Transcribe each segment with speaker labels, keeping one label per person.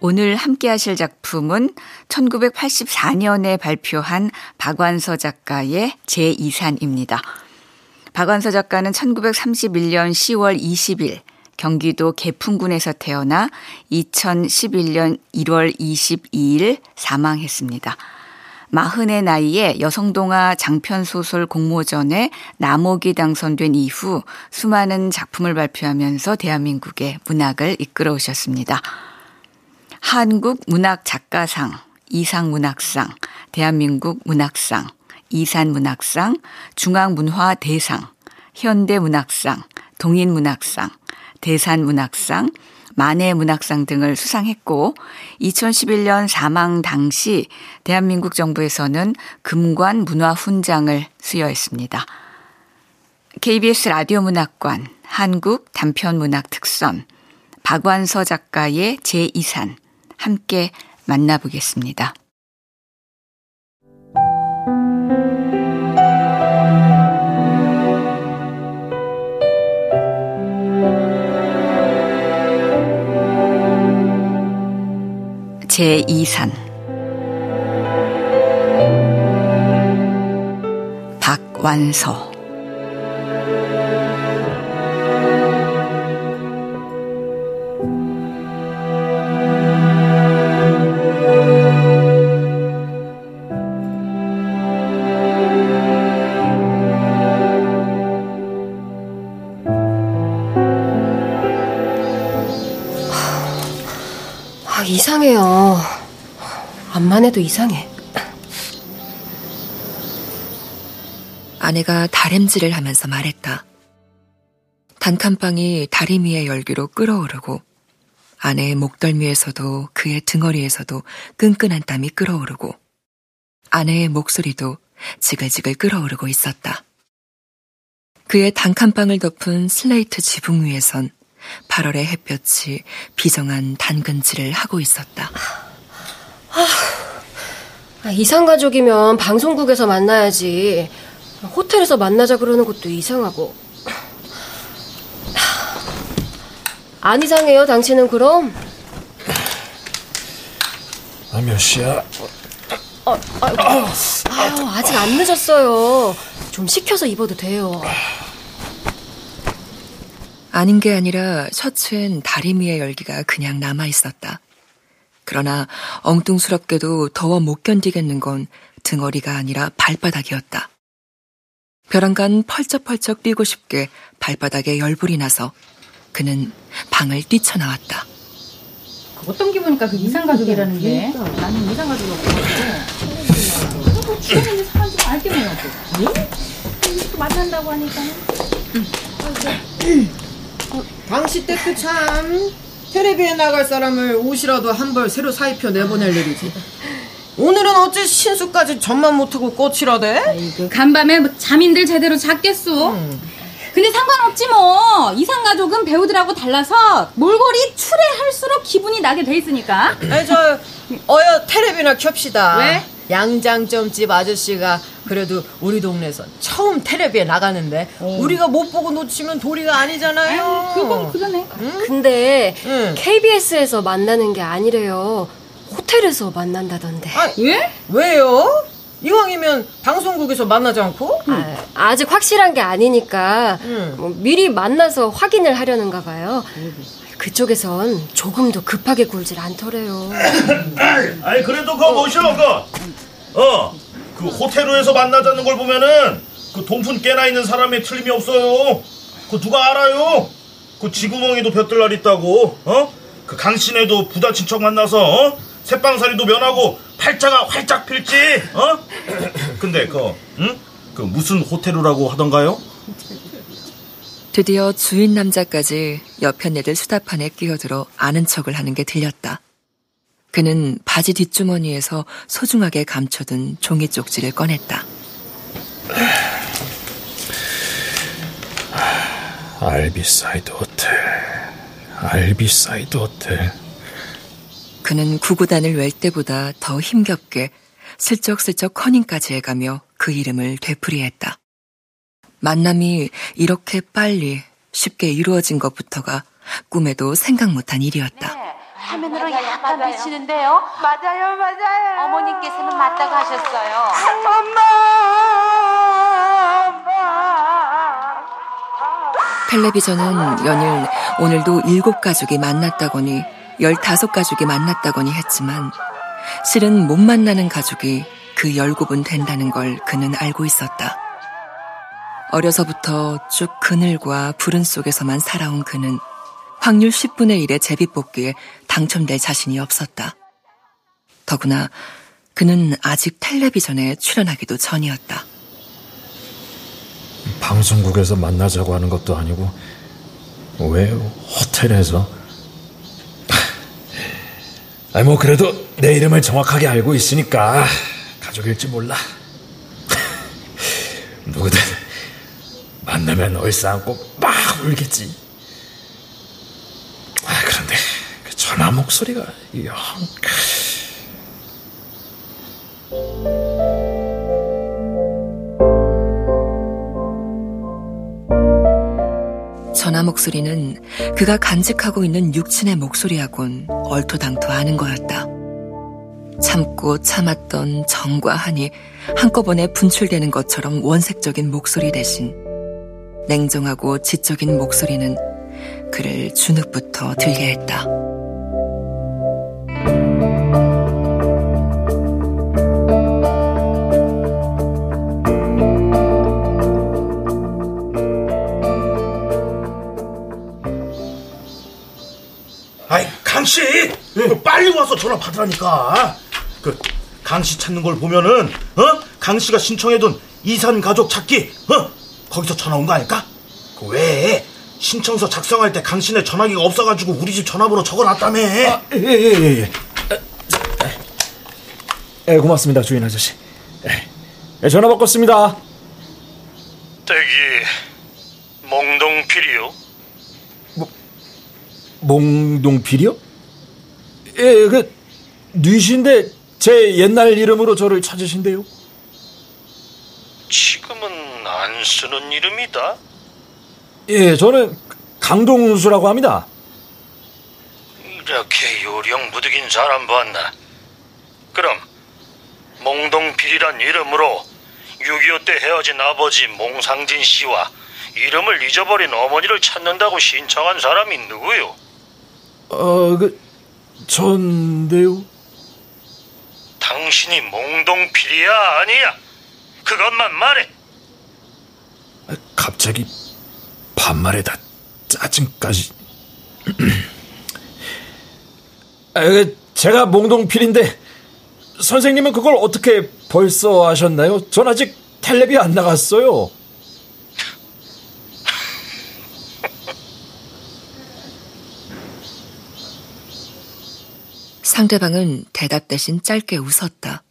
Speaker 1: 오늘 함께 하실 작품은 1984년에 발표한 박완서 작가의 제2산입니다. 박완서 작가는 1931년 10월 20일 경기도 개풍군에서 태어나 2011년 1월 22일 사망했습니다. 마흔의 나이에 여성동화 장편소설 공모전에 남옥이 당선된 이후 수많은 작품을 발표하면서 대한민국의 문학을 이끌어 오셨습니다. 한국 문학 작가상, 이상 문학상, 대한민국 문학상, 이산 문학상, 중앙문화 대상, 현대 문학상, 동인 문학상, 대산 문학상, 만해 문학상 등을 수상했고 2011년 사망 당시 대한민국 정부에서는 금관 문화훈장을 수여했습니다. KBS 라디오 문학관 한국 단편 문학 특선 박완서 작가의 제2산 함께 만나보겠습니다. 제2산 박완서
Speaker 2: 이상해요. 암만 해도 이상해.
Speaker 3: 아내가 다램질을 하면서 말했다. 단칸방이 다리미의 열기로 끓어오르고 아내의 목덜미에서도 그의 등허리에서도 끈끈한 땀이 끓어오르고 아내의 목소리도 지글지글 끓어오르고 있었다. 그의 단칸방을 덮은 슬레이트 지붕 위에선 8월의 햇볕이 비정한 단근질을 하고 있었다.
Speaker 2: 아, 이상가족이면 방송국에서 만나야지. 호텔에서 만나자 그러는 것도 이상하고. 안 이상해요, 당신은 그럼?
Speaker 4: 아, 몇 시야?
Speaker 2: 아유, 아직 안 늦었어요. 좀 식혀서 입어도 돼요.
Speaker 3: 아닌 게 아니라 셔츠엔 다리미의 열기가 그냥 남아 있었다. 그러나 엉뚱스럽게도 더워 못 견디겠는 건 등허리가 아니라 발바닥이었다. 벼랑간 펄쩍펄쩍 뛰고 싶게 발바닥에 열불이 나서 그는 방을 뛰쳐나왔다.
Speaker 5: 어떤 기분일까 그 이상가족이라는 게 나는 이상가족이 없어가지고 그래도 주변에 사람 좀 알게 뭐라고 또 만난다고 하니까
Speaker 6: 당시 때도 참 텔레비에 나갈 사람을 옷이라도 한 벌 새로 사입혀 내보낼 일이지. 오늘은 어째 신수까지 전만 못하고 꽃이라대?
Speaker 5: 그 간밤에 뭐 잠인들 제대로 잤겠소 근데 상관없지 뭐 이상 가족은 배우들하고 달라서 몰골이 출애할수록 기분이 나게 돼 있으니까
Speaker 6: 아니 저 어여 텔레비나 켭시다.
Speaker 5: 왜?
Speaker 6: 양장점집 아저씨가 그래도 우리 동네에선 처음 텔레비에 나가는데 우리가 못 보고 놓치면 도리가 아니잖아요.
Speaker 5: 그건 그러네
Speaker 2: 근데
Speaker 6: 응.
Speaker 2: KBS에서 만나는 게 아니래요. 호텔에서 만난다던데.
Speaker 6: 아,
Speaker 5: 왜?
Speaker 6: 왜요? 이왕이면 방송국에서 만나지 않고?
Speaker 2: 아, 아직 확실한 게 아니니까
Speaker 6: 음.
Speaker 2: 뭐 미리 만나서 확인을 하려는가 봐요. 그쪽에선 조금도 급하게 굴질 않더래요.
Speaker 4: 아니 그래도 그거 뭐셔 그 어, 그 호텔로에서 만나자는 걸 보면은 그 동푼 깨나 있는 사람이 틀림이 없어요. 그 누가 알아요? 그 지구멍에도 볕들 있다고 어? 그 강신에도 부다 친척 만나서 어? 새빵살이도 면하고 팔자가 활짝 필지 어? 근데 그 응? 그 무슨 호텔로라고 하던가요?
Speaker 3: 드디어 주인 남자까지 옆에 애들 수다판에 끼어들어 아는 척을 하는 게 들렸다. 그는 바지 뒷주머니에서 소중하게 감춰둔 종이 쪽지를 꺼냈다.
Speaker 7: 알비사이드 호텔, 알비사이드 호텔.
Speaker 3: 그는 구구단을 욀 때보다 더 힘겹게 슬쩍슬쩍 커닝까지 해가며 그 이름을 되풀이했다. 만남이 이렇게 빨리 쉽게 이루어진 것부터가 꿈에도 생각 못한 일이었다.
Speaker 8: 화면으로 약간 비치는데요. 맞아요, 맞아요. 어머님께서는 맞다고 하셨어요.
Speaker 3: 텔레비전은 연일 오늘도 일곱 가족이 만났다거니 열다섯 가족이 만났다거니 했지만 실은 못 만나는 가족이 그 열곱은 된다는 걸 그는 알고 있었다. 어려서부터 쭉 그늘과 불은 속에서만 살아온 그는 확률 10분의 1의 제비뽑기에 당첨될 자신이 없었다. 더구나 그는 아직 텔레비전에 출연하기도 전이었다.
Speaker 7: 방송국에서 만나자고 하는 것도 아니고 왜 호텔에서? 아니 뭐 그래도 내 이름을 정확하게 알고 있으니까 가족일지 몰라. 누구든 만나면 얼싸안고 막 울겠지. 아 그런데 그 전화 목소리가 영.
Speaker 3: 전화 목소리는 그가 간직하고 있는 육친의 목소리하곤 얼토당토하는 거였다. 참고 참았던 정과 한이 한꺼번에 분출되는 것처럼 원색적인 목소리 대신 냉정하고 지적인 목소리는 그를 주눅부터 들게 했다.
Speaker 4: 강씨 그 빨리 와서 전화 받으라니까 그 강씨 찾는 걸 보면은 어 강씨가 신청해둔 이산 가족 찾기 어 거기서 전화 온 거 아닐까 그 왜 신청서 작성할 때 강씨네 전화기가 없어가지고 우리 집 전화번호 적어놨다며
Speaker 7: 예예 예 예. 예, 고맙습니다 주인 아저씨. 예, 예, 전화 바꿨습니다.
Speaker 4: 댁이 몽동필이요
Speaker 7: 몽동필이요? 예, 그 뉘신데 제 옛날 이름으로 저를 찾으신대요.
Speaker 4: 지금은 안 쓰는 이름이다
Speaker 7: 예, 저는 강동수라고 합니다.
Speaker 4: 이렇게 요령 무득인 사람 봤나 그럼 몽동필이란 이름으로 6.25 때 헤어진 아버지 몽상진 씨와 이름을 잊어버린 어머니를 찾는다고 신청한 사람이 누구요?
Speaker 7: 어, 그 전데요.
Speaker 4: 당신이 몽동필이야 아니야? 그것만 말해.
Speaker 7: 갑자기 반말에다 짜증까지. 아, 그 제가 몽동필인데 선생님은 그걸 어떻게 벌써 아셨나요? 전 아직 텔레비 안 나갔어요.
Speaker 3: 상대방은 대답 대신 짧게 웃었다.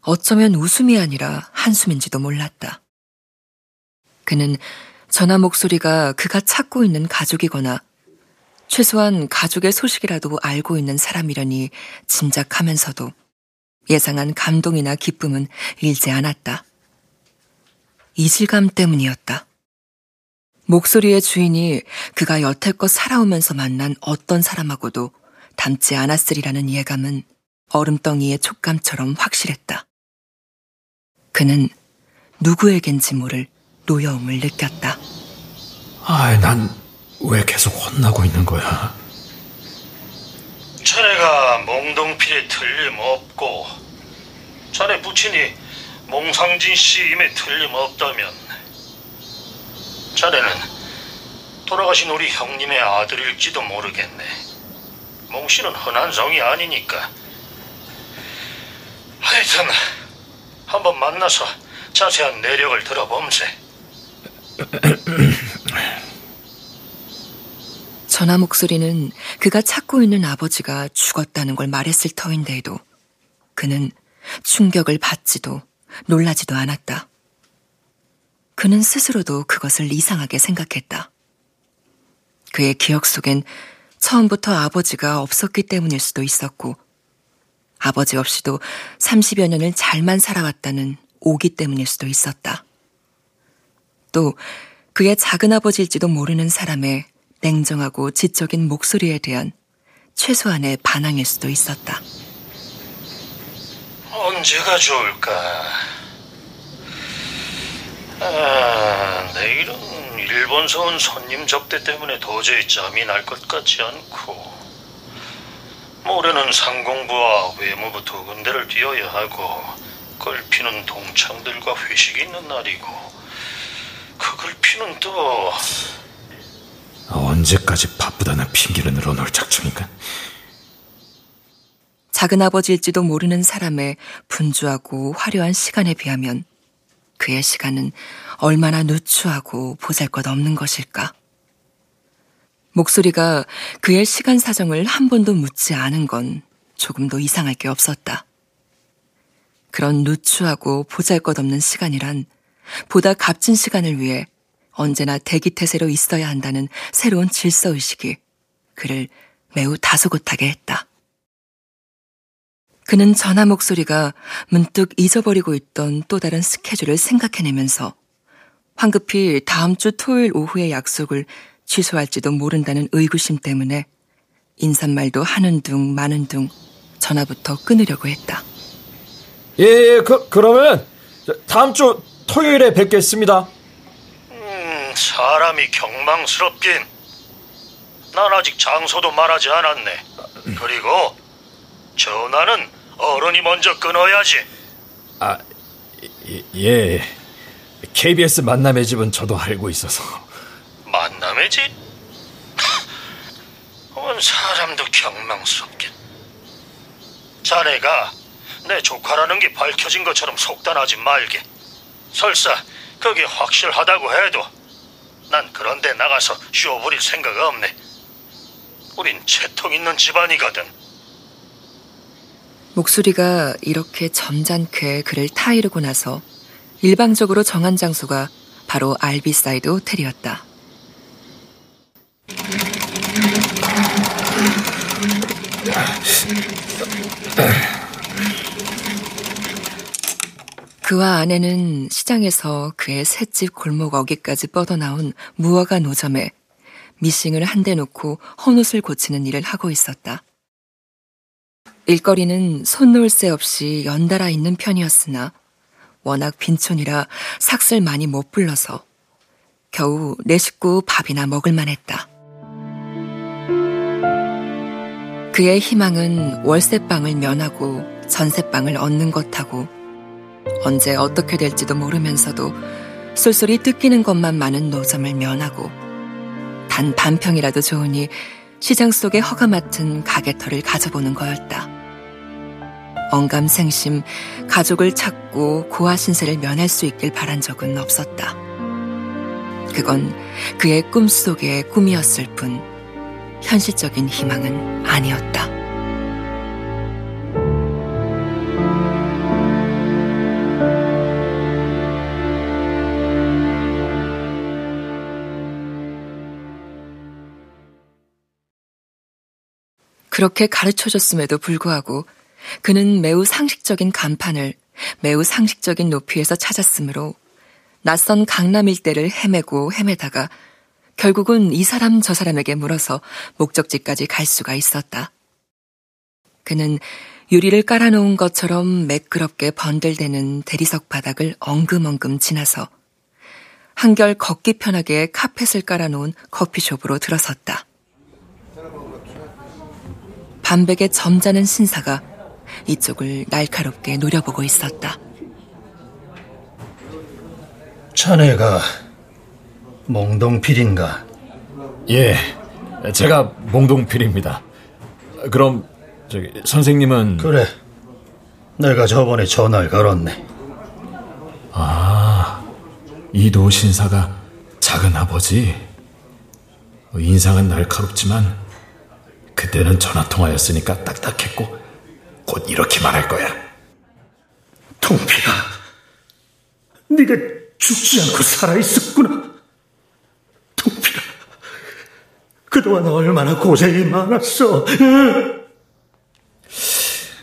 Speaker 3: 어쩌면 웃음이 아니라 한숨인지도 몰랐다. 그는 전화 목소리가 그가 찾고 있는 가족이거나 최소한 가족의 소식이라도 알고 있는 사람이려니 짐작하면서도 예상한 감동이나 기쁨은 일지 않았다. 이질감 때문이었다. 목소리의 주인이 그가 여태껏 살아오면서 만난 어떤 사람하고도 닮지 않았으리라는 예감은 얼음덩이의 촉감처럼 확실했다. 그는 누구에겐지 모를 노여움을 느꼈다.
Speaker 7: 아, 난왜 계속 혼나고 있는 거야?
Speaker 4: 자네가 몽동필에 틀림없고 자네 부친이 몽상진 씨임에 틀림없다면 자네는 돌아가신 우리 형님의 아들일지도 모르겠네. 몽 씨는 흔한 성이 아니니까. 하여튼 한번 만나서 자세한 내력을 들어봄세.
Speaker 3: 전화 목소리는 그가 찾고 있는 아버지가 죽었다는 걸 말했을 터인데도 그는 충격을 받지도 놀라지도 않았다. 그는 스스로도 그것을 이상하게 생각했다. 그의 기억 속엔 처음부터 아버지가 없었기 때문일 수도 있었고, 아버지 없이도 30여 년을 잘만 살아왔다는 오기 때문일 수도 있었다. 또 그의 작은 아버지일지도 모르는 사람의 냉정하고 지적인 목소리에 대한 최소한의 반항일 수도 있었다.
Speaker 9: 언제가 좋을까? 아, 내일은 일본서 온 손님 접대 때문에 도저히 잠이 날 것 같지 않고 모레는 상공부와 외무부 두 군데를 뛰어야 하고 걸피는 동창들과 회식이 있는 날이고 그 걸피는 또
Speaker 7: 언제까지 바쁘다는 핑계를 늘어놓을 작정인가?
Speaker 3: 작은 아버지일지도 모르는 사람의 분주하고 화려한 시간에 비하면 그의 시간은 얼마나 누추하고 보잘 것 없는 것일까? 목소리가 그의 시간 사정을 한 번도 묻지 않은 건 조금도 이상할 게 없었다. 그런 누추하고 보잘 것 없는 시간이란 보다 값진 시간을 위해 언제나 대기태세로 있어야 한다는 새로운 질서의식이 그를 매우 다소곳하게 했다. 그는 전화 목소리가 문득 잊어버리고 있던 또 다른 스케줄을 생각해내면서 황급히 다음 주 토요일 오후의 약속을 취소할지도 모른다는 의구심 때문에 인사말도 하는 둥 마는 둥 전화부터 끊으려고 했다.
Speaker 7: 예, 예 그, 그러면 다음 주 토요일에 뵙겠습니다.
Speaker 9: 음, 사람이 경망스럽긴. 난 아직 장소도 말하지 않았네. 그리고 전화는 어른이 먼저 끊어야지.
Speaker 7: 아, 예, 예. KBS 만남의 집은 저도 알고 있어서.
Speaker 9: 만남의 집? 온 사람도 경망스럽긴. 자네가 내 조카라는 게 밝혀진 것처럼 속단하지 말게. 설사 그게 확실하다고 해도 난 그런데 나가서 쉬어버릴 생각 없네. 우린 채통 있는 집안이거든.
Speaker 3: 목소리가 이렇게 점잖게 그를 타이르고 나서 일방적으로 정한 장소가 바로 알비사이드 호텔이었다. 그와 아내는 시장에서 그의 셋집 골목 어귀까지 뻗어나온 무화과 노점에 미싱을 한 대 놓고 헌옷을 고치는 일을 하고 있었다. 일거리는 손 놓을 새 없이 연달아 있는 편이었으나 워낙 빈촌이라 삭슬 많이 못 불러서 겨우 내 식구 밥이나 먹을만 했다. 그의 희망은 월세방을 면하고 전세방을 얻는 것하고 언제 어떻게 될지도 모르면서도 쏠쏠이 뜯기는 것만 많은 노점을 면하고 단 반평이라도 좋으니 시장 속에 허가 맡은 가게터를 가져보는 거였다. 언감생심 가족을 찾고 고아 신세를 면할 수 있길 바란 적은 없었다. 그건 그의 꿈속의 꿈이었을 뿐 현실적인 희망은 아니었다. 그렇게 가르쳐줬음에도 불구하고 그는 매우 상식적인 간판을 매우 상식적인 높이에서 찾았으므로 낯선 강남 일대를 헤매고 헤매다가 결국은 이 사람 저 사람에게 물어서 목적지까지 갈 수가 있었다. 그는 유리를 깔아놓은 것처럼 매끄럽게 번들대는 대리석 바닥을 엉금엉금 지나서 한결 걷기 편하게 카펫을 깔아놓은 커피숍으로 들어섰다. 반백의 점잖은 신사가 이쪽을 날카롭게 노려보고 있었다.
Speaker 10: 자네가 몽동필인가?
Speaker 7: 예, 제가 몽동필입니다. 그럼 저기 선생님은
Speaker 10: 그래, 내가 저번에 전화를 걸었네.
Speaker 7: 아, 이도 신사가 작은 아버지. 인상은 날카롭지만 그때는 전화 통화였으니까 딱딱했고 곧 이렇게 말할 거야.
Speaker 10: 동필아, 네가 죽지 않고 살아 있었구나. 동필아, 그동안 얼마나 고생이 많았어.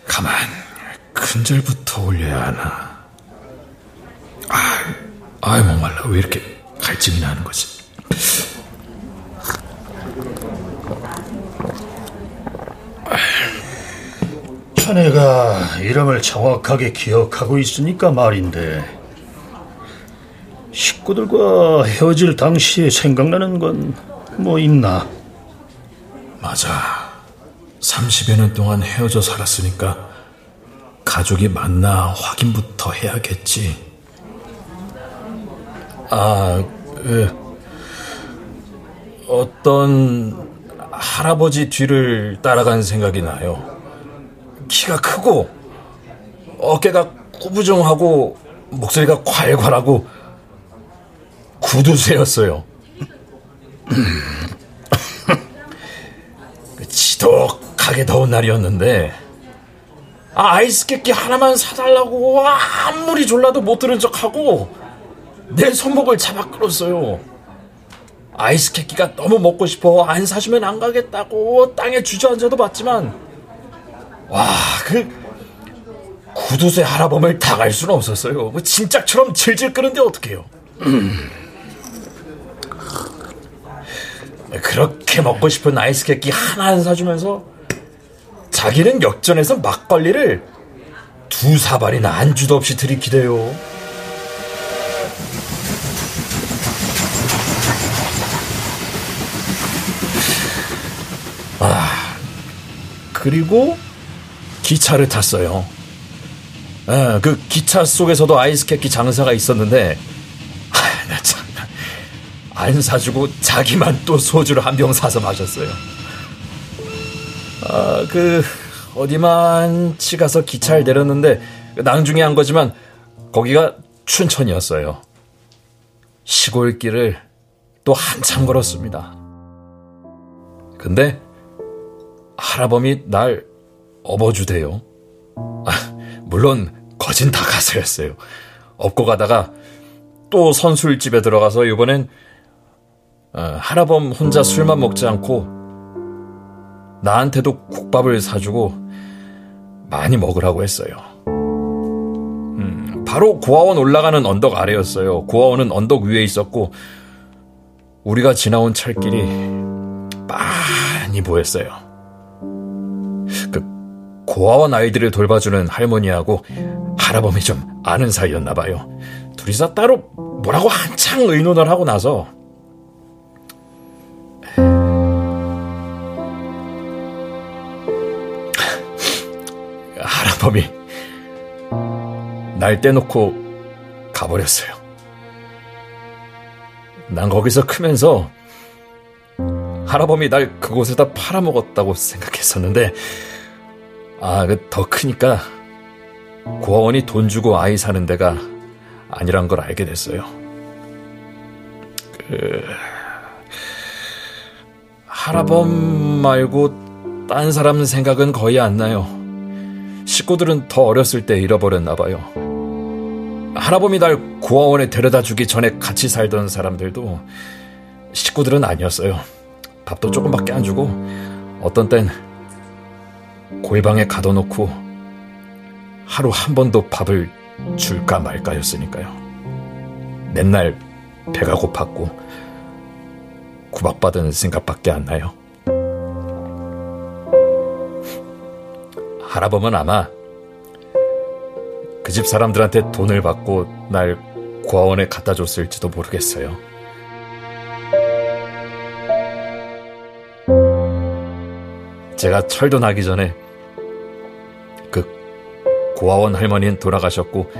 Speaker 7: 가만, 큰절부터 올려야 하나. 아, 아이, 목말라. 왜 이렇게 갈증이 나는 거지?
Speaker 10: 자네가 이름을 정확하게 기억하고 있으니까 말인데 식구들과 헤어질 당시에 생각나는 건 뭐 있나?
Speaker 7: 맞아. 30여 년 동안 헤어져 살았으니까 가족이 맞나 확인부터 해야겠지. 아, 그, 어떤 할아버지 뒤를 따라간 생각이 나요. 키가 크고 어깨가 꾸부정하고 목소리가 콸콸하고 구두쇠였어요. 지독하게 더운 날이었는데 아, 아이스케키 하나만 사달라고 아무리 졸라도 못 들은 척하고 내 손목을 잡아 끌었어요. 아이스케키가 너무 먹고 싶어 안 사주면 안 가겠다고 땅에 주저앉아도 봤지만 와 그 구두쇠 할아범을 당할 수는 없었어요. 그 짐짝처럼 질질 끄는데 어떡해요. 그렇게 먹고 싶은 아이스케키 하나 안 사주면서 자기는 역전해서 막걸리를 두 사발이나 안주도 없이 들이키대요. 아, 그리고 기차를 탔어요. 아, 그 기차 속에서도 아이스케키 장사가 있었는데, 아, 나 참, 안 사주고 자기만 또 소주를 한 병 사서 마셨어요. 아, 그, 어디만치 가서 기차를 내렸는데, 낭중에 한 거지만, 거기가 춘천이었어요. 시골길을 또 한참 걸었습니다. 근데, 할아범이 날 업어주대요. 아, 물론 거진 다 가서였어요. 업고 가다가 또 선술집에 들어가서 이번엔 어, 할아범 혼자 술만 먹지 않고 나한테도 국밥을 사주고 많이 먹으라고 했어요. 음, 바로 고아원 올라가는 언덕 아래였어요. 고아원은 언덕 위에 있었고 우리가 지나온 철길이 많이 보였어요. 고아원 아이들을 돌봐주는 할머니하고 할아범이 좀 아는 사이였나 봐요. 둘이서 따로 뭐라고 한창 의논을 하고 나서 할아범이 날 떼놓고 가버렸어요. 난 거기서 크면서 할아범이 날 그곳에다 팔아먹었다고 생각했었는데 아, 그더 크니까 고아원이 돈 주고 아이 사는 데가 아니란 걸 알게 됐어요. 그 할아범 말고 딴 사람 생각은 거의 안 나요. 식구들은 더 어렸을 때 잃어버렸나 봐요. 할아범이 날 고아원에 데려다 주기 전에 같이 살던 사람들도 식구들은 아니었어요. 밥도 조금밖에 안 주고 어떤 땐 골방에 가둬놓고 하루 한 번도 밥을 줄까 말까였으니까요. 맨날 배가 고팠고 구박받은 생각밖에 안 나요. 할아범은 아마 그 집 사람들한테 돈을 받고 날 고아원에 갖다 줬을지도 모르겠어요. 제가 철도 나기 전에 그 고아원 할머니는 돌아가셨고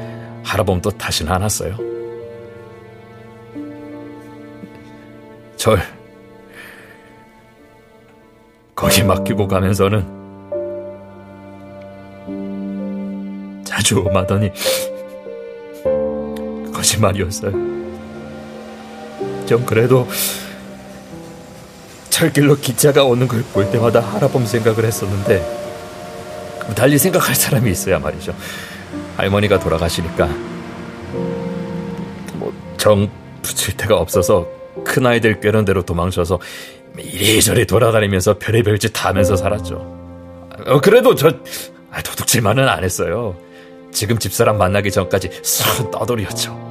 Speaker 7: 할아범도 다시는 안 왔어요. 절 거기 맡기고 가면서는 자주 오마더니 거짓말이었어요. 좀 그래도 철길로 기차가 오는 걸 볼 때마다 할아범 생각을 했었는데 달리 생각할 사람이 있어야 말이죠. 할머니가 돌아가시니까 뭐 정 붙일 데가 없어서 큰 아이들 꿰는 대로 도망쳐서 이리저리 돌아다니면서 별의별 짓 하면서 살았죠. 어, 그래도 저 아, 도둑질만은 안 했어요. 지금 집사람 만나기 전까지 싹 떠돌이었죠.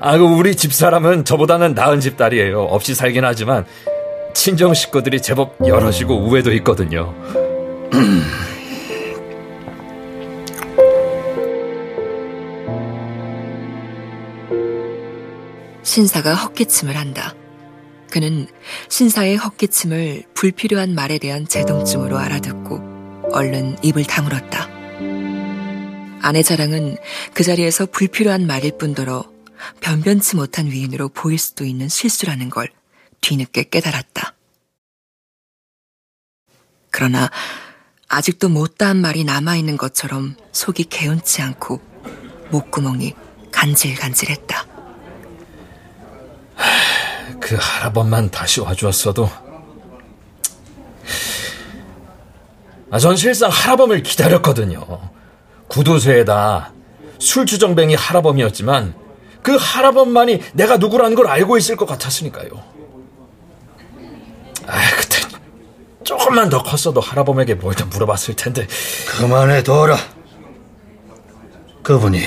Speaker 7: 아, 그 우리 집사람은 저보다는 나은 집딸이에요. 없이 살긴 하지만 친정 식구들이 제법 여럿이고 우애도 있거든요.
Speaker 3: 신사가 헛기침을 한다. 그는 신사의 헛기침을 불필요한 말에 대한 제동증으로 알아듣고 얼른 입을 다물었다. 아내 자랑은 그 자리에서 불필요한 말일 뿐더러 변변치 못한 위인으로 보일 수도 있는 실수라는 걸 뒤늦게 깨달았다. 그러나 아직도 못다한 말이 남아있는 것처럼 속이 개운치 않고 목구멍이 간질간질했다.
Speaker 7: 그 할아범만 다시 와주었어도 아, 전 실상 할아범을 기다렸거든요. 구두쇠에다 술주정뱅이 할아범이었지만 그 할아범만이 내가 누구라는 걸 알고 있을 것 같았으니까요. 아, 그때 조금만 더 컸어도 할아범에게 뭘더 물어봤을 텐데.
Speaker 10: 그만해 둬라. 그분이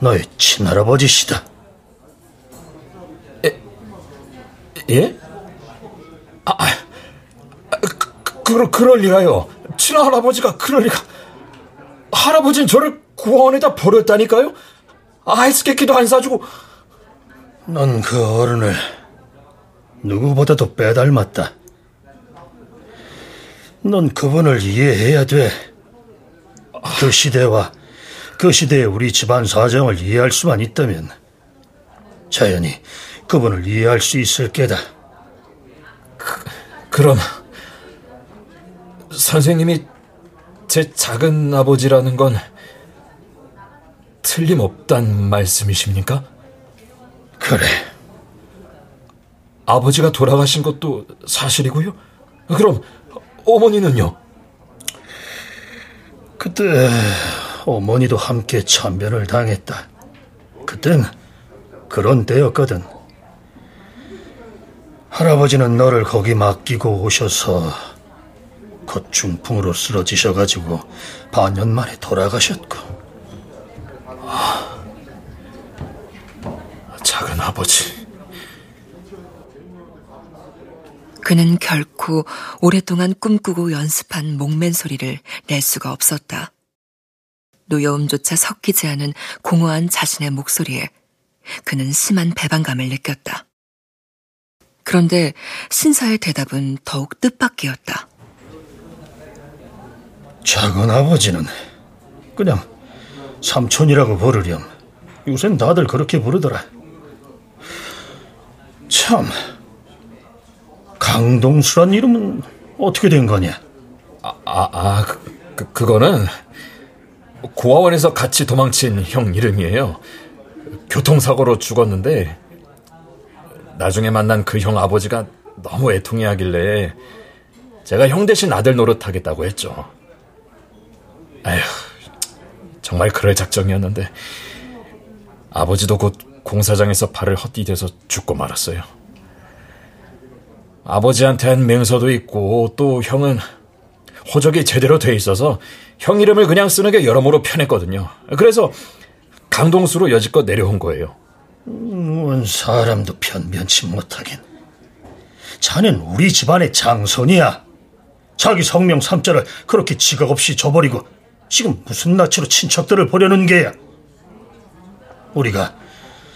Speaker 10: 너의 친할아버지시다.
Speaker 7: 예? 아, 아 그, 그, 그럴 리가요. 친할아버지가 그럴 리가. 할아버지는 저를 구원에다 버렸다니까요? 아이스케키도 안 사주고.
Speaker 10: 넌 그 어른을 누구보다도 빼닮았다. 넌 그분을 이해해야 돼. 그 시대와 그 시대의 우리 집안 사정을 이해할 수만 있다면 자연히 그분을 이해할 수 있을 게다.
Speaker 7: 그, 그럼 선생님이 제 작은 아버지라는 건 틀림없단 말씀이십니까?
Speaker 10: 그래.
Speaker 7: 아버지가 돌아가신 것도 사실이고요? 그럼 어머니는요?
Speaker 10: 그때 어머니도 함께 참변을 당했다. 그땐 그런 때였거든. 할아버지는 너를 거기 맡기고 오셔서 곧 중풍으로 쓰러지셔가지고 반년 만에 돌아가셨고.
Speaker 7: 아, 작은 아버지.
Speaker 3: 그는 결코 오랫동안 꿈꾸고 연습한 목맨 소리를 낼 수가 없었다. 노여움조차 섞이지 않은 공허한 자신의 목소리에 그는 심한 배반감을 느꼈다. 그런데 신사의 대답은 더욱 뜻밖이었다.
Speaker 10: 작은 아버지는 그냥 삼촌이라고 부르렴. 요샌 다들 그렇게 부르더라. 참, 강동수란 이름은 어떻게 된 거냐?
Speaker 7: 아, 아, 아 그, 그, 그거는 고아원에서 같이 도망친 형 이름이에요. 교통사고로 죽었는데 나중에 만난 그 형 아버지가 너무 애통해하길래 제가 형 대신 아들 노릇하겠다고 했죠. 아휴, 정말 그럴 작정이었는데 아버지도 곧 공사장에서 발을 헛디뎌서 죽고 말았어요. 아버지한테는 맹서도 있고 또 형은 호적이 제대로 돼 있어서 형 이름을 그냥 쓰는 게 여러모로 편했거든요. 그래서 강동수로 여지껏 내려온 거예요.
Speaker 10: 음, 사람도 변변치 못하긴. 자넨 우리 집안의 장손이야. 자기 성명 삼자를 그렇게 지각 없이 줘버리고 지금 무슨 낯으로 친척들을 보려는 게야. 우리가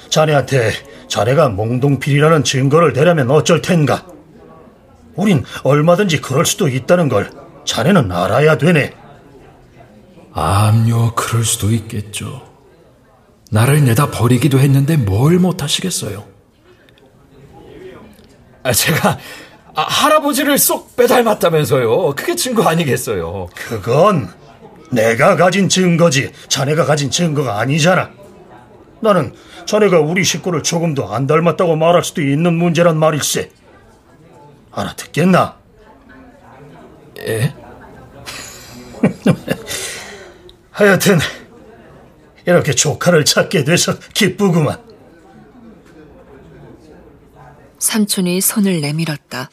Speaker 10: 자네한테 자네가 몽동필이라는 증거를 대려면 어쩔 텐가. 우린 얼마든지 그럴 수도 있다는 걸 자네는 알아야 되네.
Speaker 7: 암요, 그럴 수도 있겠죠. 나를 내다 버리기도 했는데 뭘 못하시겠어요? 아, 제가 아, 할아버지를 쏙 빼닮았다면서요. 그게 증거 아니겠어요?
Speaker 10: 그건 내가 가진 증거지 자네가 가진 증거가 아니잖아. 나는 자네가 우리 식구를 조금도 안 닮았다고 말할 수도 있는 문제란 말일세. 알아 듣겠나?
Speaker 7: 예?
Speaker 10: 하여튼 이렇게 조카를 찾게 돼서 기쁘구만.
Speaker 3: 삼촌이 손을 내밀었다.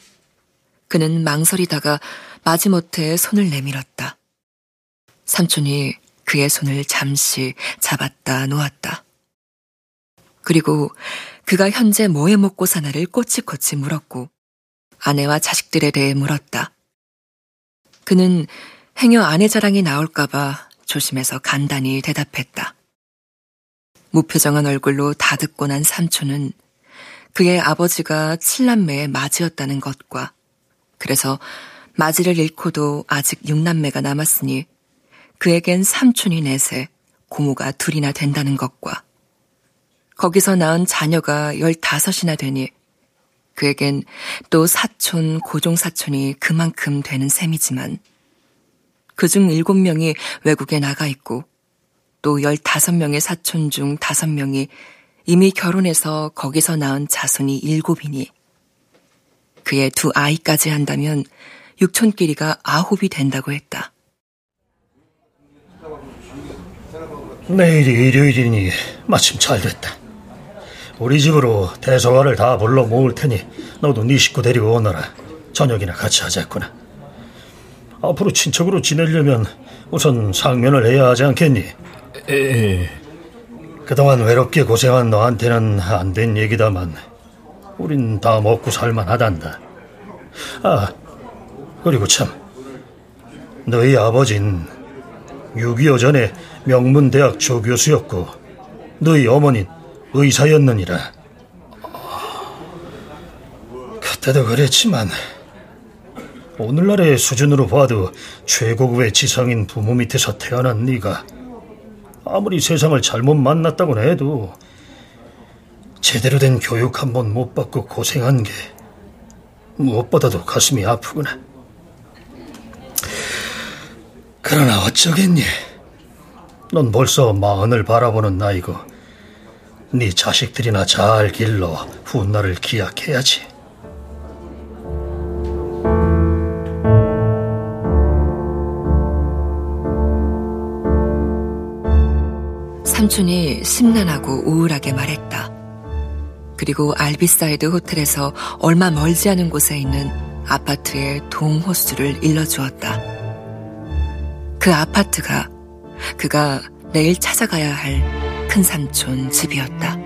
Speaker 3: 그는 망설이다가 마지못해 손을 내밀었다. 삼촌이 그의 손을 잠시 잡았다 놓았다. 그리고 그가 현재 뭐해 먹고 사나를 꼬치꼬치 물었고 아내와 자식들에 대해 물었다. 그는 행여 아내 자랑이 나올까봐 조심해서 간단히 대답했다. 무표정한 얼굴로 다 듣고 난 삼촌은 그의 아버지가 칠남매의 맞이였다는 것과 그래서 맞이를 잃고도 아직 육남매가 남았으니 그에겐 삼촌이 넷에 고모가 둘이나 된다는 것과 거기서 낳은 자녀가 열다섯이나 되니 그에겐 또 사촌, 고종사촌이 그만큼 되는 셈이지만 그중 일곱 명이 외국에 나가 있고 또 열다섯 명의 사촌 중 다섯 명이 이미 결혼해서 거기서 낳은 자손이 일곱이니 그의 두 아이까지 한다면 육촌끼리가 아홉이 된다고 했다.
Speaker 10: 내일이 일요일이니 마침 잘 됐다. 우리 집으로 대소화를 다 불러 모을 테니 너도 네 식구 데리고 오너라. 저녁이나 같이 하자꾸나. 앞으로 친척으로 지내려면 우선 상면을 해야 하지 않겠니?
Speaker 7: 에.
Speaker 10: 그동안 외롭게 고생한 너한테는 안 된 얘기다만 우린 다 먹고 살만하단다. 아, 그리고 참 너희 아버진 6.25 전에 명문대학 조교수였고 너희 어머닌 의사였느니라. 그때도 그랬지만 오늘날의 수준으로 봐도 최고급의 지성인 부모 밑에서 태어난 네가 아무리 세상을 잘못 만났다고 해도 제대로 된 교육 한 번 못 받고 고생한 게 무엇보다도 가슴이 아프구나. 그러나 어쩌겠니? 넌 벌써 마흔을 바라보는 나이고 네 자식들이나 잘 길러 훗날을 기약해야지.
Speaker 3: 삼촌이 심란하고 우울하게 말했다. 그리고 알비사이드 호텔에서 얼마 멀지 않은 곳에 있는 아파트의 동호수를 일러주었다. 그 아파트가 그가 내일 찾아가야 할 큰 삼촌 집이었다.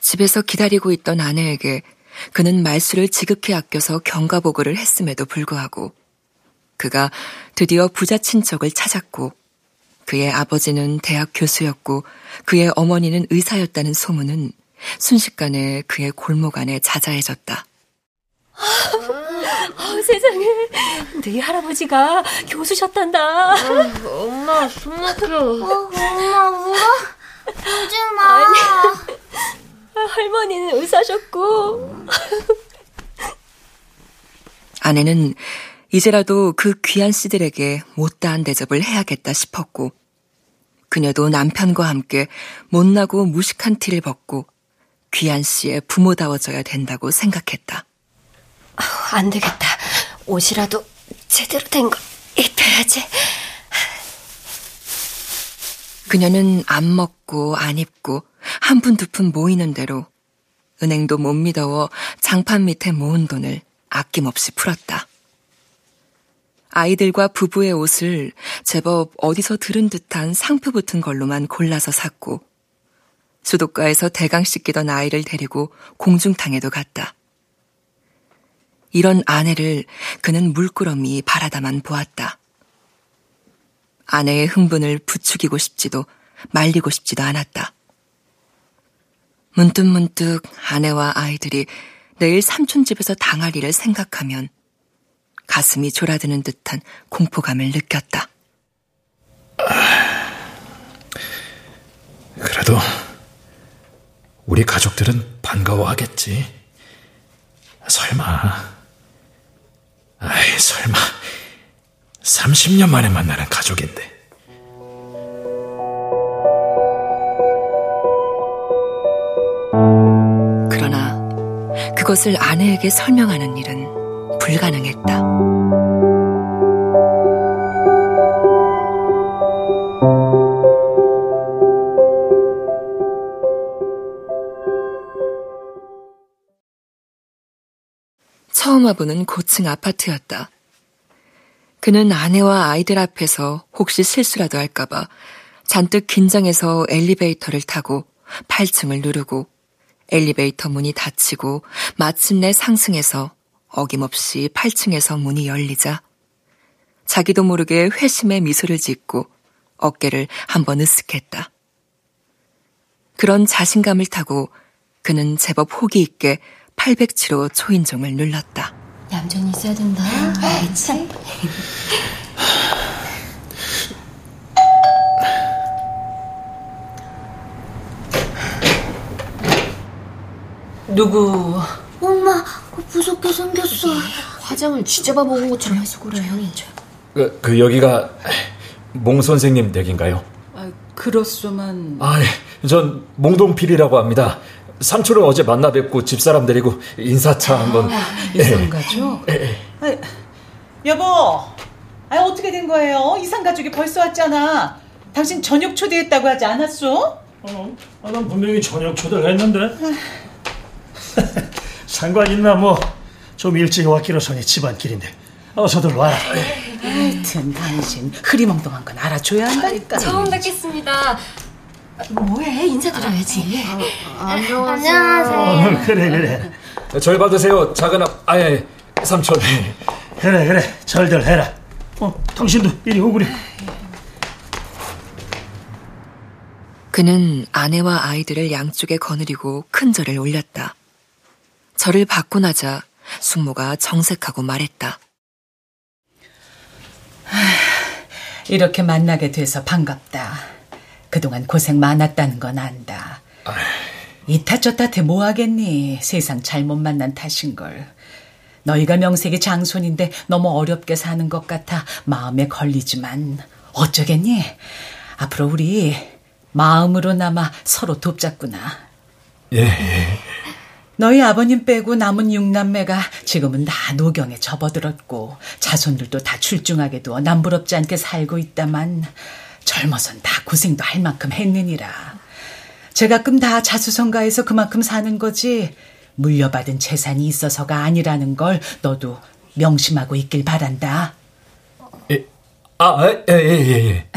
Speaker 3: 집에서 기다리고 있던 아내에게 그는 말수를 지극히 아껴서 경가보고를 했음에도 불구하고 그가 드디어 부자 친척을 찾았고 그의 아버지는 대학 교수였고 그의 어머니는 의사였다는 소문은 순식간에 그의 골목 안에 자자해졌다.
Speaker 2: 어, 세상에 네 할아버지가 교수셨단다.
Speaker 11: 어, 엄마 숨 막혀. 어, 엄마 울어? 울지 마.
Speaker 2: 할머니는 의사셨고.
Speaker 3: 아내는 이제라도 그 귀한 씨들에게 못다한 대접을 해야겠다 싶었고, 그녀도 남편과 함께 못나고 무식한 티를 벗고 귀한 씨의 부모다워져야 된다고 생각했다.
Speaker 2: 안 되겠다. 옷이라도 제대로 된 거 입혀야지.
Speaker 3: 그녀는 안 먹고 안 입고 한 푼 두푼 모이는 대로 은행도 못 믿어워 장판 밑에 모은 돈을 아낌없이 풀었다. 아이들과 부부의 옷을 제법 어디서 들은 듯한 상표 붙은 걸로만 골라서 샀고 수도가에서 대강 씻기던 아이를 데리고 공중탕에도 갔다. 이런 아내를 그는 물끄러미 바라다만 보았다. 아내의 흥분을 부추기고 싶지도 말리고 싶지도 않았다. 문득문득 아내와 아이들이 내일 삼촌 집에서 당할 일을 생각하면 가슴이 졸아드는 듯한 공포감을 느꼈다.
Speaker 7: 그래도 우리 가족들은 반가워하겠지. 설마. 아이, 설마. 30년 만에 만나는 가족인데.
Speaker 3: 그것을 아내에게 설명하는 일은 불가능했다. 처음 와보는 고층 아파트였다. 그는 아내와 아이들 앞에서 혹시 실수라도 할까봐 잔뜩 긴장해서 엘리베이터를 타고 8층을 누르고 엘리베이터 문이 닫히고 마침내 상승해서 어김없이 8층에서 문이 열리자 자기도 모르게 회심의 미소를 짓고 어깨를 한번 으쓱했다. 그런 자신감을 타고 그는 제법 호기 있게 807호 초인종을 눌렀다.
Speaker 2: 얌전히 있어야 된다. 알겠지?
Speaker 5: 누구?
Speaker 11: 엄마, 무섭게 생겼어.
Speaker 2: 화장을 쥐잡아 먹은 것처럼 해서 그래. 조용히 줘.
Speaker 7: 그, 그 여기가 몽 선생님 댁인가요?
Speaker 5: 아, 그렇소만.
Speaker 7: 아, 전 몽동필이라고 합니다. 삼촌을 어제 만나 뵙고 집사람 데리고 인사차 한번.
Speaker 5: 아, 이상 가족?
Speaker 7: 예.
Speaker 5: 아, 여보, 아 어떻게 된 거예요? 이상 가족이 벌써 왔잖아. 당신 저녁 초대했다고 하지 않았어?
Speaker 10: 어, 아, 난 분명히 저녁 초대를 했는데. 상관 있나 뭐. 좀 일찍 왔기로서니 집안길인데. 어서들 와라.
Speaker 5: 하여튼 당신 흐리멍덩한 건 알아줘야 한다니까.
Speaker 2: 처음 뵙겠습니다. 뭐해? 인사드려야지.
Speaker 11: 안녕하세요.
Speaker 10: 어, 그래 그래.
Speaker 7: 절 받으세요. 작은 아, 아예 삼촌.
Speaker 10: 그래 그래. 절들 해라. 어, 당신도 이리 오구려.
Speaker 3: 그는 아내와 아이들을 양쪽에 거느리고 큰 절을 올렸다. 절을 받고 나자 숙모가 정색하고 말했다.
Speaker 5: 이렇게 만나게 돼서 반갑다. 그동안 고생 많았다는 건 안다. 이탓 저탓해 뭐 하겠니? 세상 잘못 만난 탓인 걸. 너희가 명색이 장손인데 너무 어렵게 사는 것 같아 마음에 걸리지만 어쩌겠니? 앞으로 우리 마음으로나마 서로 돕자꾸나.
Speaker 7: 예, 예.
Speaker 5: 너희 아버님 빼고 남은 육남매가 지금은 다 노경에 접어들었고 자손들도 다 출중하게도 남부럽지 않게 살고 있다만 젊어선 다 고생도 할 만큼 했느니라. 제가끔 다 자수성가해서 그만큼 사는 거지 물려받은 재산이 있어서가 아니라는 걸 너도 명심하고 있길 바란다.
Speaker 7: 예. 아, 예, 예, 예, 예.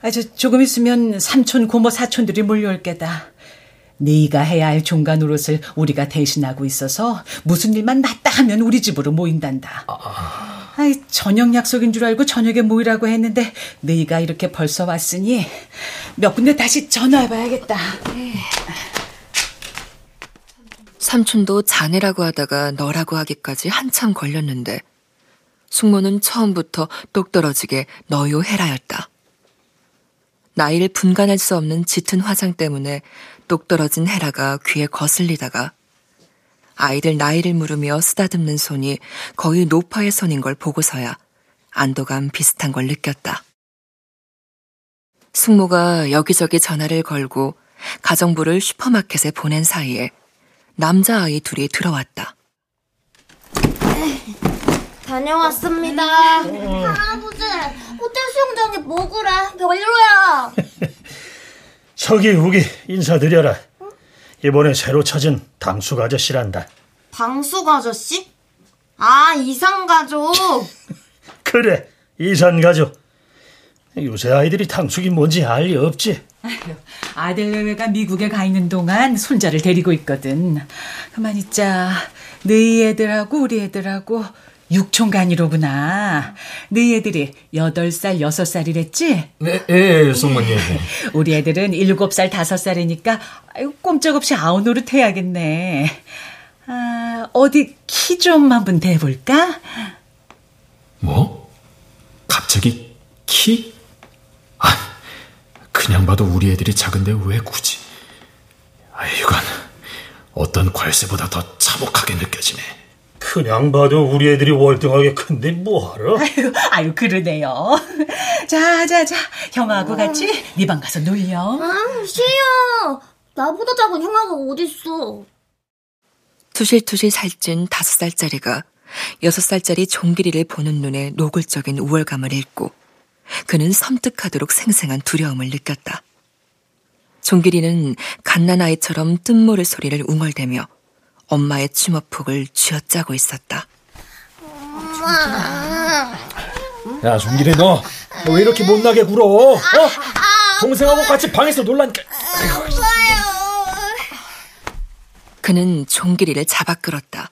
Speaker 5: 아, 저 조금 있으면 삼촌, 고모, 사촌들이 몰려올 게다. 네가 해야 할 종가 노릇을 우리가 대신하고 있어서 무슨 일만 났다 하면 우리 집으로 모인단다. 아이, 저녁 약속인 줄 알고 저녁에 모이라고 했는데 네가 이렇게 벌써 왔으니 몇 군데 다시 전화해봐야겠다.
Speaker 3: 삼촌도 자네라고 하다가 너라고 하기까지 한참 걸렸는데 숙모는 처음부터 똑 떨어지게 너요 해라였다. 나이를 분간할 수 없는 짙은 화장 때문에 똑 떨어진 헤라가 귀에 거슬리다가 아이들 나이를 물으며 쓰다듬는 손이 거의 노파의 손인 걸 보고서야 안도감 비슷한 걸 느꼈다. 숙모가 여기저기 전화를 걸고 가정부를 슈퍼마켓에 보낸 사이에 남자아이 둘이 들어왔다.
Speaker 11: 다녀왔습니다. 할아버지, 호텔 수영장에 뭐 그래? 별로야.
Speaker 10: 서기 후기 인사드려라. 이번에 새로 찾은 당숙 아저씨란다.
Speaker 11: 방숙 아저씨? 아, 이상가족.
Speaker 10: 그래, 이산 가족. 요새 아이들이 당숙이 뭔지 알 리 없지.
Speaker 5: 아들 외외가 미국에 가 있는 동안 손자를 데리고 있거든. 가만 있자. 너희 애들하고 우리 애들하고 육촌간이로구나. 너희 애들이 8살, 6살이랬지?
Speaker 7: 네, 예, 숙모님.
Speaker 5: 우리 애들은 7살, 5살이니까 아유, 꼼짝없이 아우 노릇 해야겠네. 아, 어디 키 좀 한번 대볼까?
Speaker 7: 뭐? 갑자기 키? 아, 그냥 봐도 우리 애들이 작은데 왜 굳이? 아, 이건 어떤 괄세보다 더 참혹하게 느껴지네.
Speaker 10: 그냥 봐도 우리 애들이 월등하게 큰데 뭐하러?
Speaker 5: 아유, 아유, 그러네요. 자, 자, 자, 형하고 같이 네 방 가서 놀려.
Speaker 11: 아, 싫어. 나보다 작은 형아가 어딨어.
Speaker 3: 투실투실 살찐 다섯 살짜리가 여섯 살짜리 종길이를 보는 눈에 노골적인 우월감을 잃고 그는 섬뜩하도록 생생한 두려움을 느꼈다. 종길이는 갓난 아이처럼 뜬모를 소리를 웅얼대며 엄마의 치머폭을 쥐어짜고 있었다.
Speaker 7: 야, 종길이 너, 너 왜 이렇게 못나게 굴어? 어? 동생하고 같이 방에서 놀라니까.
Speaker 3: 그는 종길이를 잡아 끌었다.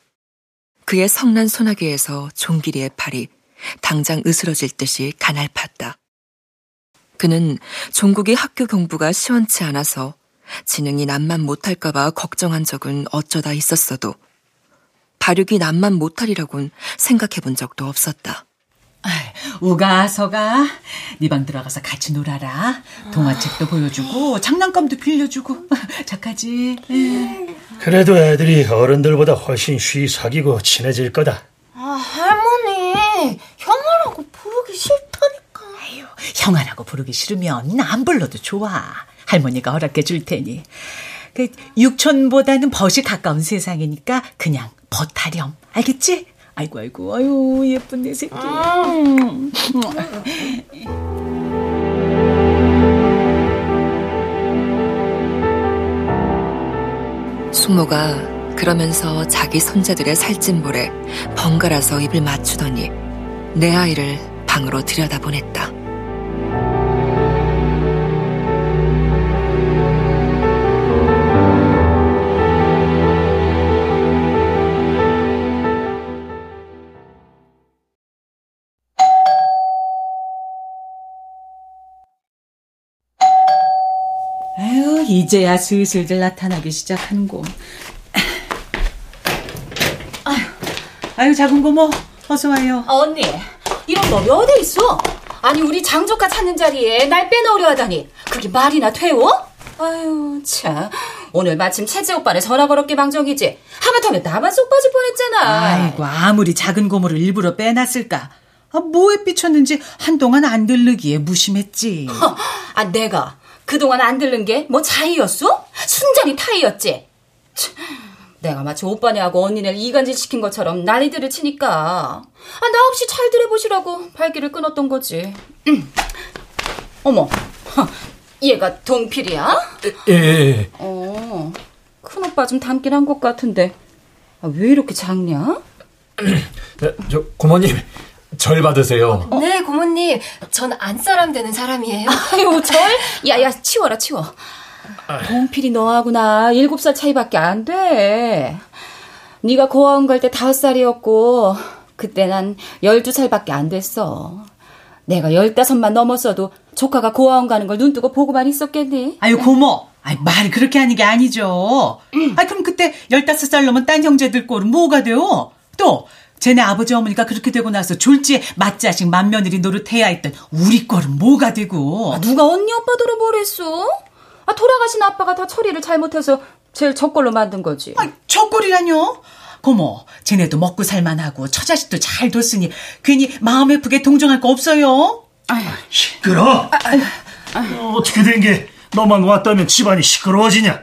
Speaker 3: 그의 성난 소나기에서 종길이의 팔이 당장 으스러질 듯이 가날팠다. 그는 종국이 학교 공부가 시원치 않아서 지능이 남만 못할까봐 걱정한 적은 어쩌다 있었어도 발육이 남만 못하리라곤 생각해 본 적도 없었다.
Speaker 5: 우가 서가 네 방 들어가서 같이 놀아라. 동화책도 보여주고 장난감도 빌려주고 착하지.
Speaker 10: 그래도 애들이 어른들보다 훨씬 쉬 사귀고 친해질 거다.
Speaker 11: 아, 할머니, 형아라고 부르기 싫다니까.
Speaker 5: 아유, 형아라고 부르기 싫으면 안 불러도 좋아. 할머니가 허락해 줄 테니. 그 육촌보다는 벗이 가까운 세상이니까 그냥 벗하렴. 알겠지? 아이고 아이고 아유 예쁜 내 새끼. 음.
Speaker 3: 숙모가 그러면서 자기 손자들의 살찐 볼에 번갈아서 입을 맞추더니 내 아이를 방으로 들여다보냈다.
Speaker 5: 이제야 슬슬들 나타나기 시작한고. 아유, 아유 작은 고모 어서 와요.
Speaker 12: 언니 이런 놈이 어디 있어? 아니 우리 장조카 찾는 자리에 날 빼놓으려 하다니 그게 말이나 돼요? 아유 참 오늘 마침 채재 오빠를 전화 걸었기 방정이지 하마터면 나만 쏙 빠질 뻔했잖아
Speaker 5: 아이고 아무리 작은 고모를 일부러 빼놨을까. 아, 뭐에 삐쳤는지 한동안 안 들르기에 무심했지.
Speaker 12: 허, 아 내가 그동안 안 들른 게 뭐 자의였어? 순전히 타의였지 참, 내가 마치 오빠네하고 언니네를 이간질 시킨 것처럼 난리들을 치니까 아, 나 없이 잘들 해보시라고 발길을 끊었던 거지 음. 어머 허, 얘가 동필이야?
Speaker 7: 예, 예.
Speaker 12: 어, 큰 오빠 좀 닮긴 한 것 같은데 아, 왜 이렇게 작냐?
Speaker 7: 네, 저 고모님 절 받으세요.
Speaker 2: 네, 고모님. 전 안사람 되는 사람이에요.
Speaker 12: 아유, 절? 야, 야, 치워라, 치워. 동필이 너하고 나 일곱 살 차이밖에 안 돼. 네가 고아원 갈 때 다섯 살이었고 그때 난 열두 살밖에 안 됐어. 내가 열다섯만 넘었어도 조카가 고아원 가는 걸 눈뜨고 보고만 있었겠니?
Speaker 5: 아유 고모. 아이, 말 그렇게 하는 게 아니죠. 아 그럼 그때 15살 넘은 딴 형제들 꼴은 뭐가 돼요? 또 쟤네 아버지 어머니가 그렇게 되고 나서 졸지에 맏자식 맏며느리 노릇해야 했던 우리 꼴은 뭐가 되고
Speaker 12: 아, 누가 언니 오빠들을 뭐랬어? 아, 돌아가신 아빠가 다 처리를 잘못해서 제일 저꼴로 만든 거지.
Speaker 5: 아, 저꼴이라뇨? 고모, 쟤네도 먹고 살만하고 처자식도 잘 뒀으니 괜히 마음 예쁘게 동정할 거 없어요?
Speaker 10: 시끄러. 어, 어떻게 된 게 너만 왔다면 집안이 시끄러워지냐?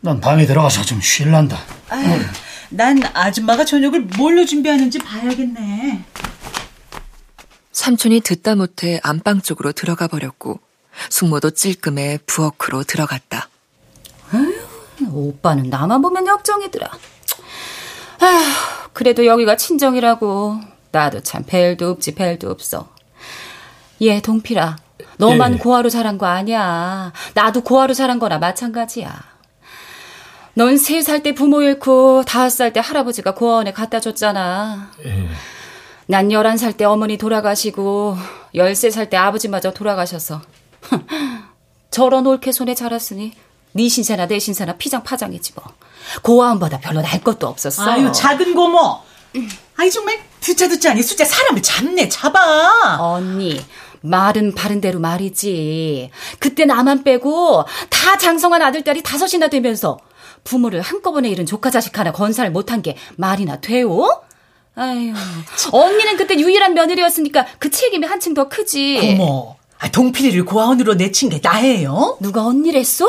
Speaker 10: 난 방에 들어가서 좀 쉴란다.
Speaker 5: 아유, 난 아줌마가 저녁을 뭘로 준비하는지 봐야겠네.
Speaker 3: 삼촌이 듣다 못해 안방 쪽으로 들어가 버렸고 숙모도 찔끔해 부엌으로 들어갔다.
Speaker 12: 아유, 오빠는 나만 보면 역정이더라. 아휴, 그래도 여기가 친정이라고. 나도 참 벨도 없지 벨도 없어. 얘 동필아, 너만
Speaker 7: 예.
Speaker 12: 고아로 자란 거 아니야. 나도 고아로 자란 거나 마찬가지야. 넌 세 살 때 부모 잃고 다섯 살 때 할아버지가 고아원에 갖다 줬잖아.
Speaker 7: 예.
Speaker 12: 난 열한 살 때 어머니 돌아가시고 열세 살 때 아버지마저 돌아가셔서 저런 올케 손에 자랐으니 네 신세나 내 신세나 피장 파장이지 뭐. 고아원보다 별로 날 것도 없었어.
Speaker 5: 아유, 작은 고모. 아이, 정말 듣자 듣자 아니 숫자 사람을 잡네, 잡아.
Speaker 12: 언니, 말은 바른 대로 말이지. 그때 나만 빼고 다 장성한 아들 딸이 다섯이나 되면서 부모를 한꺼번에 잃은 조카 자식 하나 건사를 못한 게 말이나 돼요? 아유, 언니는 그때 유일한 며느리였으니까 그 책임이 한층 더 크지.
Speaker 5: 고모, 아, 동필이를 고아원으로 내친 게 나예요?
Speaker 12: 누가 언니랬어?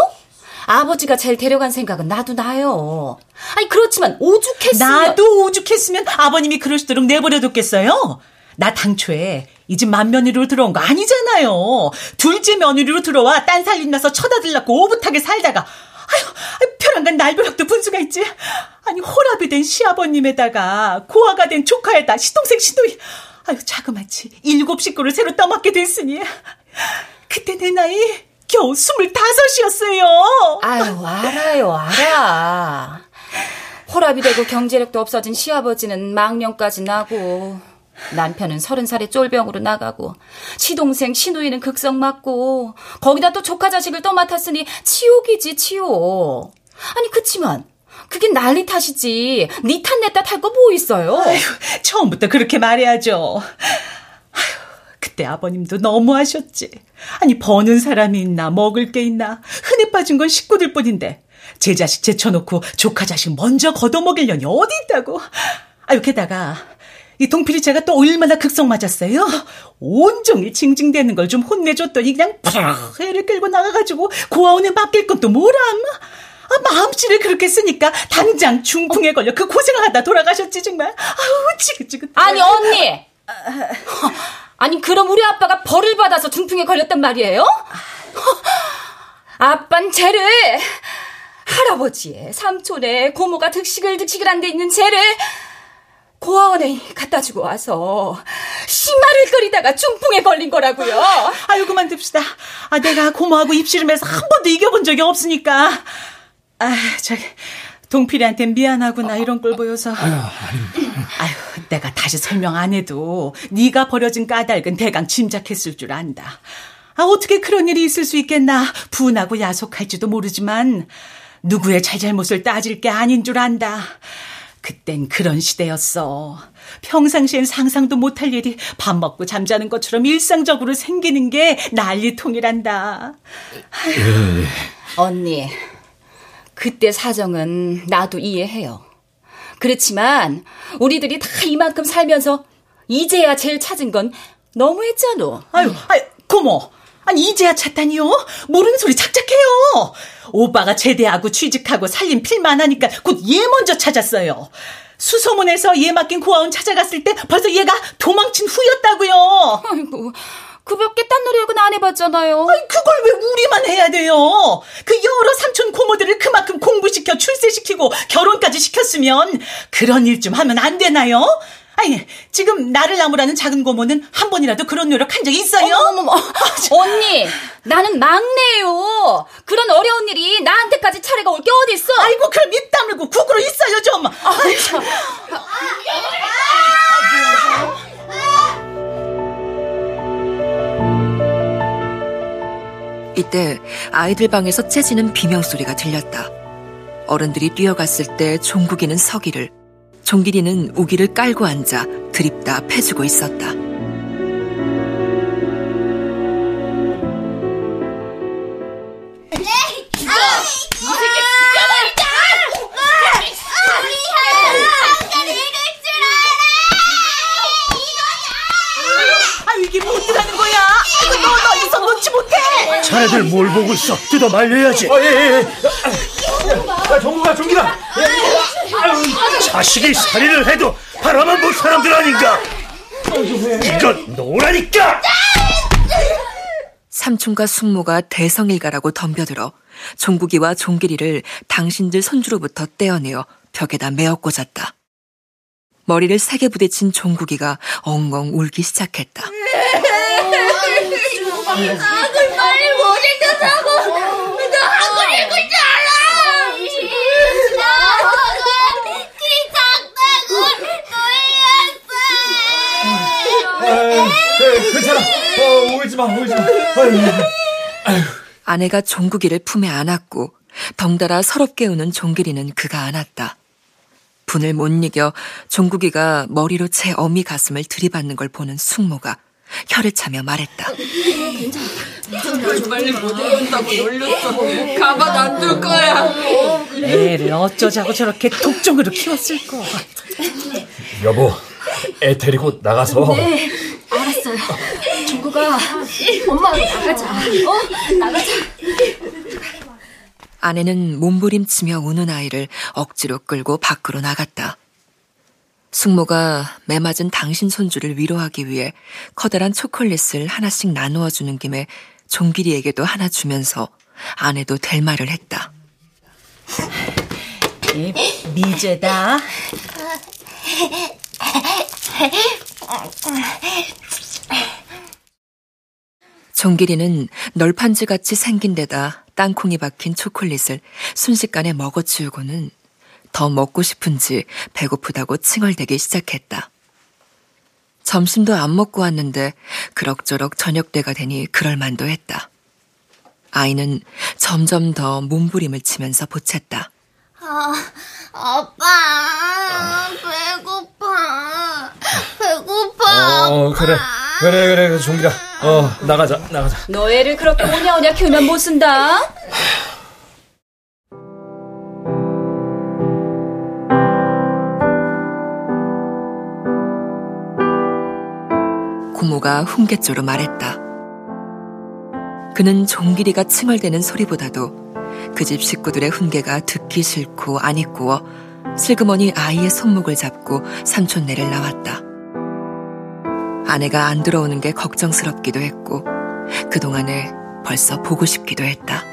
Speaker 12: 아버지가 제일 데려간 생각은 나도 나요. 아니 그렇지만 오죽했으면
Speaker 5: 나도 오죽했으면 아버님이 그러시도록 내버려뒀겠어요. 나 당초에 이 집 맏며느리로 들어온 거 아니잖아요. 둘째 며느리로 들어와 딴 살림 나서 쳐다들라고 오붓하게 살다가 아유 벼랑간 날벼락도 분수가 있지. 아니 호랍이 된 시아버님에다가 고아가 된 조카에다 시동생 시누이 아유 자그마치 일곱 식구를 새로 떠맡게 됐으니 그때 내 나이 겨우 스물다섯이었어요.
Speaker 12: 아유 알아요 알아. 호랍이 되고 경제력도 없어진 시아버지는 망령까지 나고 남편은 서른 살에 쫄병으로 나가고 시동생 시누이는 극성 맞고 거기다 또 조카 자식을 또 맡았으니 치욕이지 치욕. 아니 그치만 그게 난리 탓이지 니 탓 내 탓 할 거 뭐 있어요?
Speaker 5: 아휴, 처음부터 그렇게 말해야죠. 아휴, 그때 아버님도 너무하셨지. 아니 버는 사람이 있나 먹을 게 있나 흔해 빠진 건 식구들 뿐인데 제 자식 제쳐놓고 조카 자식 먼저 걷어먹일 년이 어디 있다고. 아유 게다가 이 동필이체가 또 얼마나 극성 맞았어요? 온종일 징징대는 걸 좀 혼내줬더니 그냥 푸르 애를 끌고 나가가지고 고아원에 맡길 것도 뭐람. 아, 마음씨를 그렇게 쓰니까 당장 중풍에 걸려 그 고생을 하다 돌아가셨지 정말. 아우 지긋지긋.
Speaker 12: 아니 언니. 아니 그럼 우리 아빠가 벌을 받아서 중풍에 걸렸단 말이에요? 아빤 쟤를 할아버지의 삼촌의 고모가 득식을 득식을 한 데 있는 쟤를 고아원에 갖다 주고 와서 심마를 끓이다가 중풍에 걸린 거라고요.
Speaker 5: 아유 그만 둡시다. 아 내가 고모하고 입씨름해서 한 번도 이겨본 적이 없으니까. 아 저기 동필이한테 미안하구나 이런 걸 보여서. 아유, 아유 내가 다시 설명 안 해도 네가 버려진 까닭은 대강 짐작했을 줄 안다. 아 어떻게 그런 일이 있을 수 있겠나 분하고 야속할지도 모르지만 누구의 잘잘못을 따질 게 아닌 줄 안다. 그땐 그런 시대였어. 평상시엔 상상도 못할 일이 밥 먹고 잠자는 것처럼 일상적으로 생기는 게 난리통이란다.
Speaker 12: 예. 언니, 그때 사정은 나도 이해해요. 그렇지만 우리들이 다 이만큼 살면서 이제야 제일 찾은 건 너무했잖아.
Speaker 5: 아유, 아유, 고모. 아니 이제야 찾다니요? 모르는 소리 착착해요. 오빠가 제대하고 취직하고 살림 필만 하니까 곧 얘 먼저 찾았어요. 수소문에서 얘 맡긴 고아원 찾아갔을 때 벌써 얘가 도망친 후였다고요.
Speaker 12: 아이고, 그밖에 딴 노력은 안 해봤잖아요.
Speaker 5: 아니, 그걸 왜 우리만 해야 돼요? 그 여러 삼촌 고모들을 그만큼 공부시켜 출세시키고 결혼까지 시켰으면 그런 일 좀 하면 안 되나요? 아니, 지금 나를 나무라는 작은 고모는 한 번이라도 그런 노력한 적 있어요?
Speaker 12: 어머머머. 언니, 나는 막내요. 그런 어려운 일이 나한테까지 차례가 올 게 어딨어?
Speaker 5: 아이고, 그럼 입 다물고 국으로 있어요, 좀. 아, 참.
Speaker 3: 이때 아이들 방에서 째지는 비명 소리가 들렸다. 어른들이 뛰어갔을 때 종국이는 서기를, 종길이는 우기를 깔고 앉아 드립다 패주고 있었다.
Speaker 5: 아, 이게 뭐 어떡하는 거야? 이거 너, 너 이성 놓지 못해!
Speaker 10: 자네들 뭘 보고 있어? 뜯어 말려야지.
Speaker 4: 어, 예, 예. 야, 정국아, 정기다.
Speaker 10: 자식이 살인을 해도 바라만 볼 사람들 아닌가? 이건 노라니까!
Speaker 3: 삼촌과 숙모가 대성일가라고 덤벼들어 종국이와 종길이를 당신들 손주로부터 떼어내어 벽에다 메어 꽂았다. 머리를 세게 부딪힌 종국이가 엉엉 울기 시작했다.
Speaker 11: 악을 빨리 못 읽겠다고 너 한글 읽을 줄 알아
Speaker 7: 네, 괜찮아. 어, 울지 마, 울지 마. 아유.
Speaker 3: 아내가 종국이를 품에 안았고 덩달아 서럽게 우는 종길이는 그가 안았다. 분을 못 이겨 종국이가 머리로 제 어미 가슴을 들이받는 걸 보는 숙모가 혀를 차며 말했다.
Speaker 13: 빨리 못 읽는다고 놀렸어. 가만 안 둘 거야.
Speaker 5: 애를 어쩌자고 저렇게 독종으로 키웠을까?
Speaker 7: 여보, 애 데리고 나가서.
Speaker 2: 네, 엄마하고 나가자. 어? 나가자.
Speaker 3: 아내는 몸부림치며 우는 아이를 억지로 끌고 밖으로 나갔다. 숙모가 매맞은 당신 손주를 위로하기 위해 커다란 초콜릿을 하나씩 나누어 주는 김에 종길이에게도 하나 주면서 아내도 될 말을 했다.
Speaker 5: 미제다.
Speaker 3: 종길이는 널판지같이 생긴 데다 땅콩이 박힌 초콜릿을 순식간에 먹어치우고는 더 먹고 싶은지 배고프다고 칭얼대기 시작했다. 점심도 안 먹고 왔는데 그럭저럭 저녁 때가 되니 그럴만도 했다. 아이는 점점 더 몸부림을 치면서 보챘다.
Speaker 11: 아, 아빠, 배고파. 배고파.
Speaker 7: 어, 그래. 그래, 그래, 종기라. 어, 나가자, 나가자.
Speaker 12: 너 애를 그렇게 오냐오냐 키우면 못 쓴다.
Speaker 3: 고모가 훈계조로 말했다. 그는 종길이가 칭얼대는 소리보다도 그 집 식구들의 훈계가 듣기 싫고 안 입구어 슬그머니 아이의 손목을 잡고 삼촌네를 나왔다. 아내가 안 들어오는 게 걱정스럽기도 했고 그동안에 벌써 보고 싶기도 했다.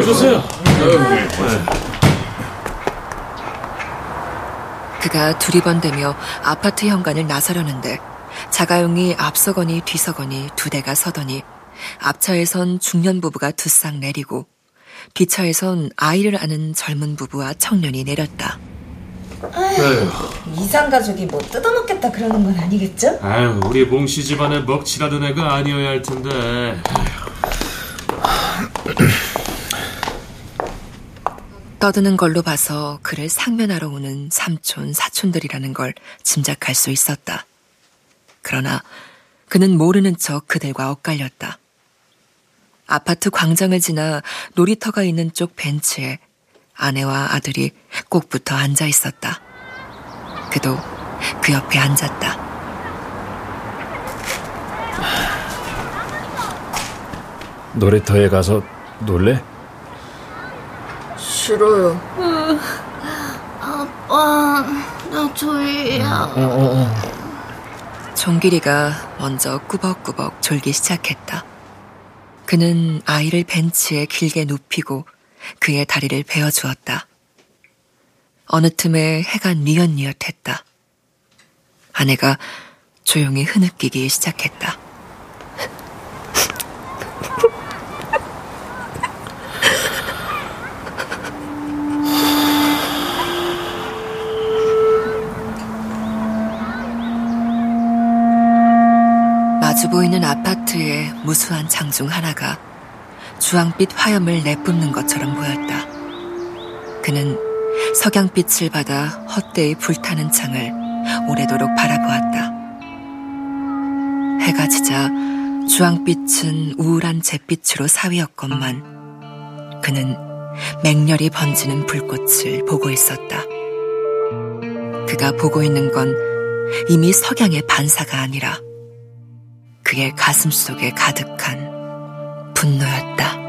Speaker 7: 오셨어요?
Speaker 3: 그가 두리번대며 아파트 현관을 나서려는데 자가용이 앞서거니 뒤서거니 두 대가 서더니 앞차에선 중년 부부가 두 쌍 내리고 뒷차에선 아이를 아는 젊은 부부와 청년이 내렸다.
Speaker 14: 이상 가족이 뭐 뜯어먹겠다 그러는 건 아니겠죠?
Speaker 15: 아유, 우리 몽씨 집안에 먹칠하던 애가 아니어야 할 텐데.
Speaker 3: 떠드는 걸로 봐서 그를 상면하러 오는 삼촌, 사촌들이라는 걸 짐작할 수 있었다. 그러나 그는 모르는 척 그들과 엇갈렸다. 아파트 광장을 지나 놀이터가 있는 쪽 벤치에 아내와 아들이 꼭 붙어 앉아 있었다. 그도 그 옆에 앉았다.
Speaker 7: 놀이터에 가서 놀래?
Speaker 11: 싫어요. 아빠, 나 졸려.
Speaker 7: 어, 어, 어.
Speaker 3: 종길이가 먼저 꾸벅꾸벅 졸기 시작했다. 그는 아이를 벤치에 길게 눕히고 그의 다리를 베어주었다. 어느 틈에 해가 뉘엿뉘엿했다. 아내가 조용히 흐느끼기 시작했다. 마주 보이는 아파트의 무수한 창 중 하나가 주황빛 화염을 내뿜는 것처럼 보였다. 그는 석양빛을 받아 헛되이 불타는 창을 오래도록 바라보았다. 해가 지자 주황빛은 우울한 잿빛으로 사위었건만 그는 맹렬히 번지는 불꽃을 보고 있었다. 그가 보고 있는 건 이미 석양의 반사가 아니라 그의 가슴 속에 가득한 분노였다.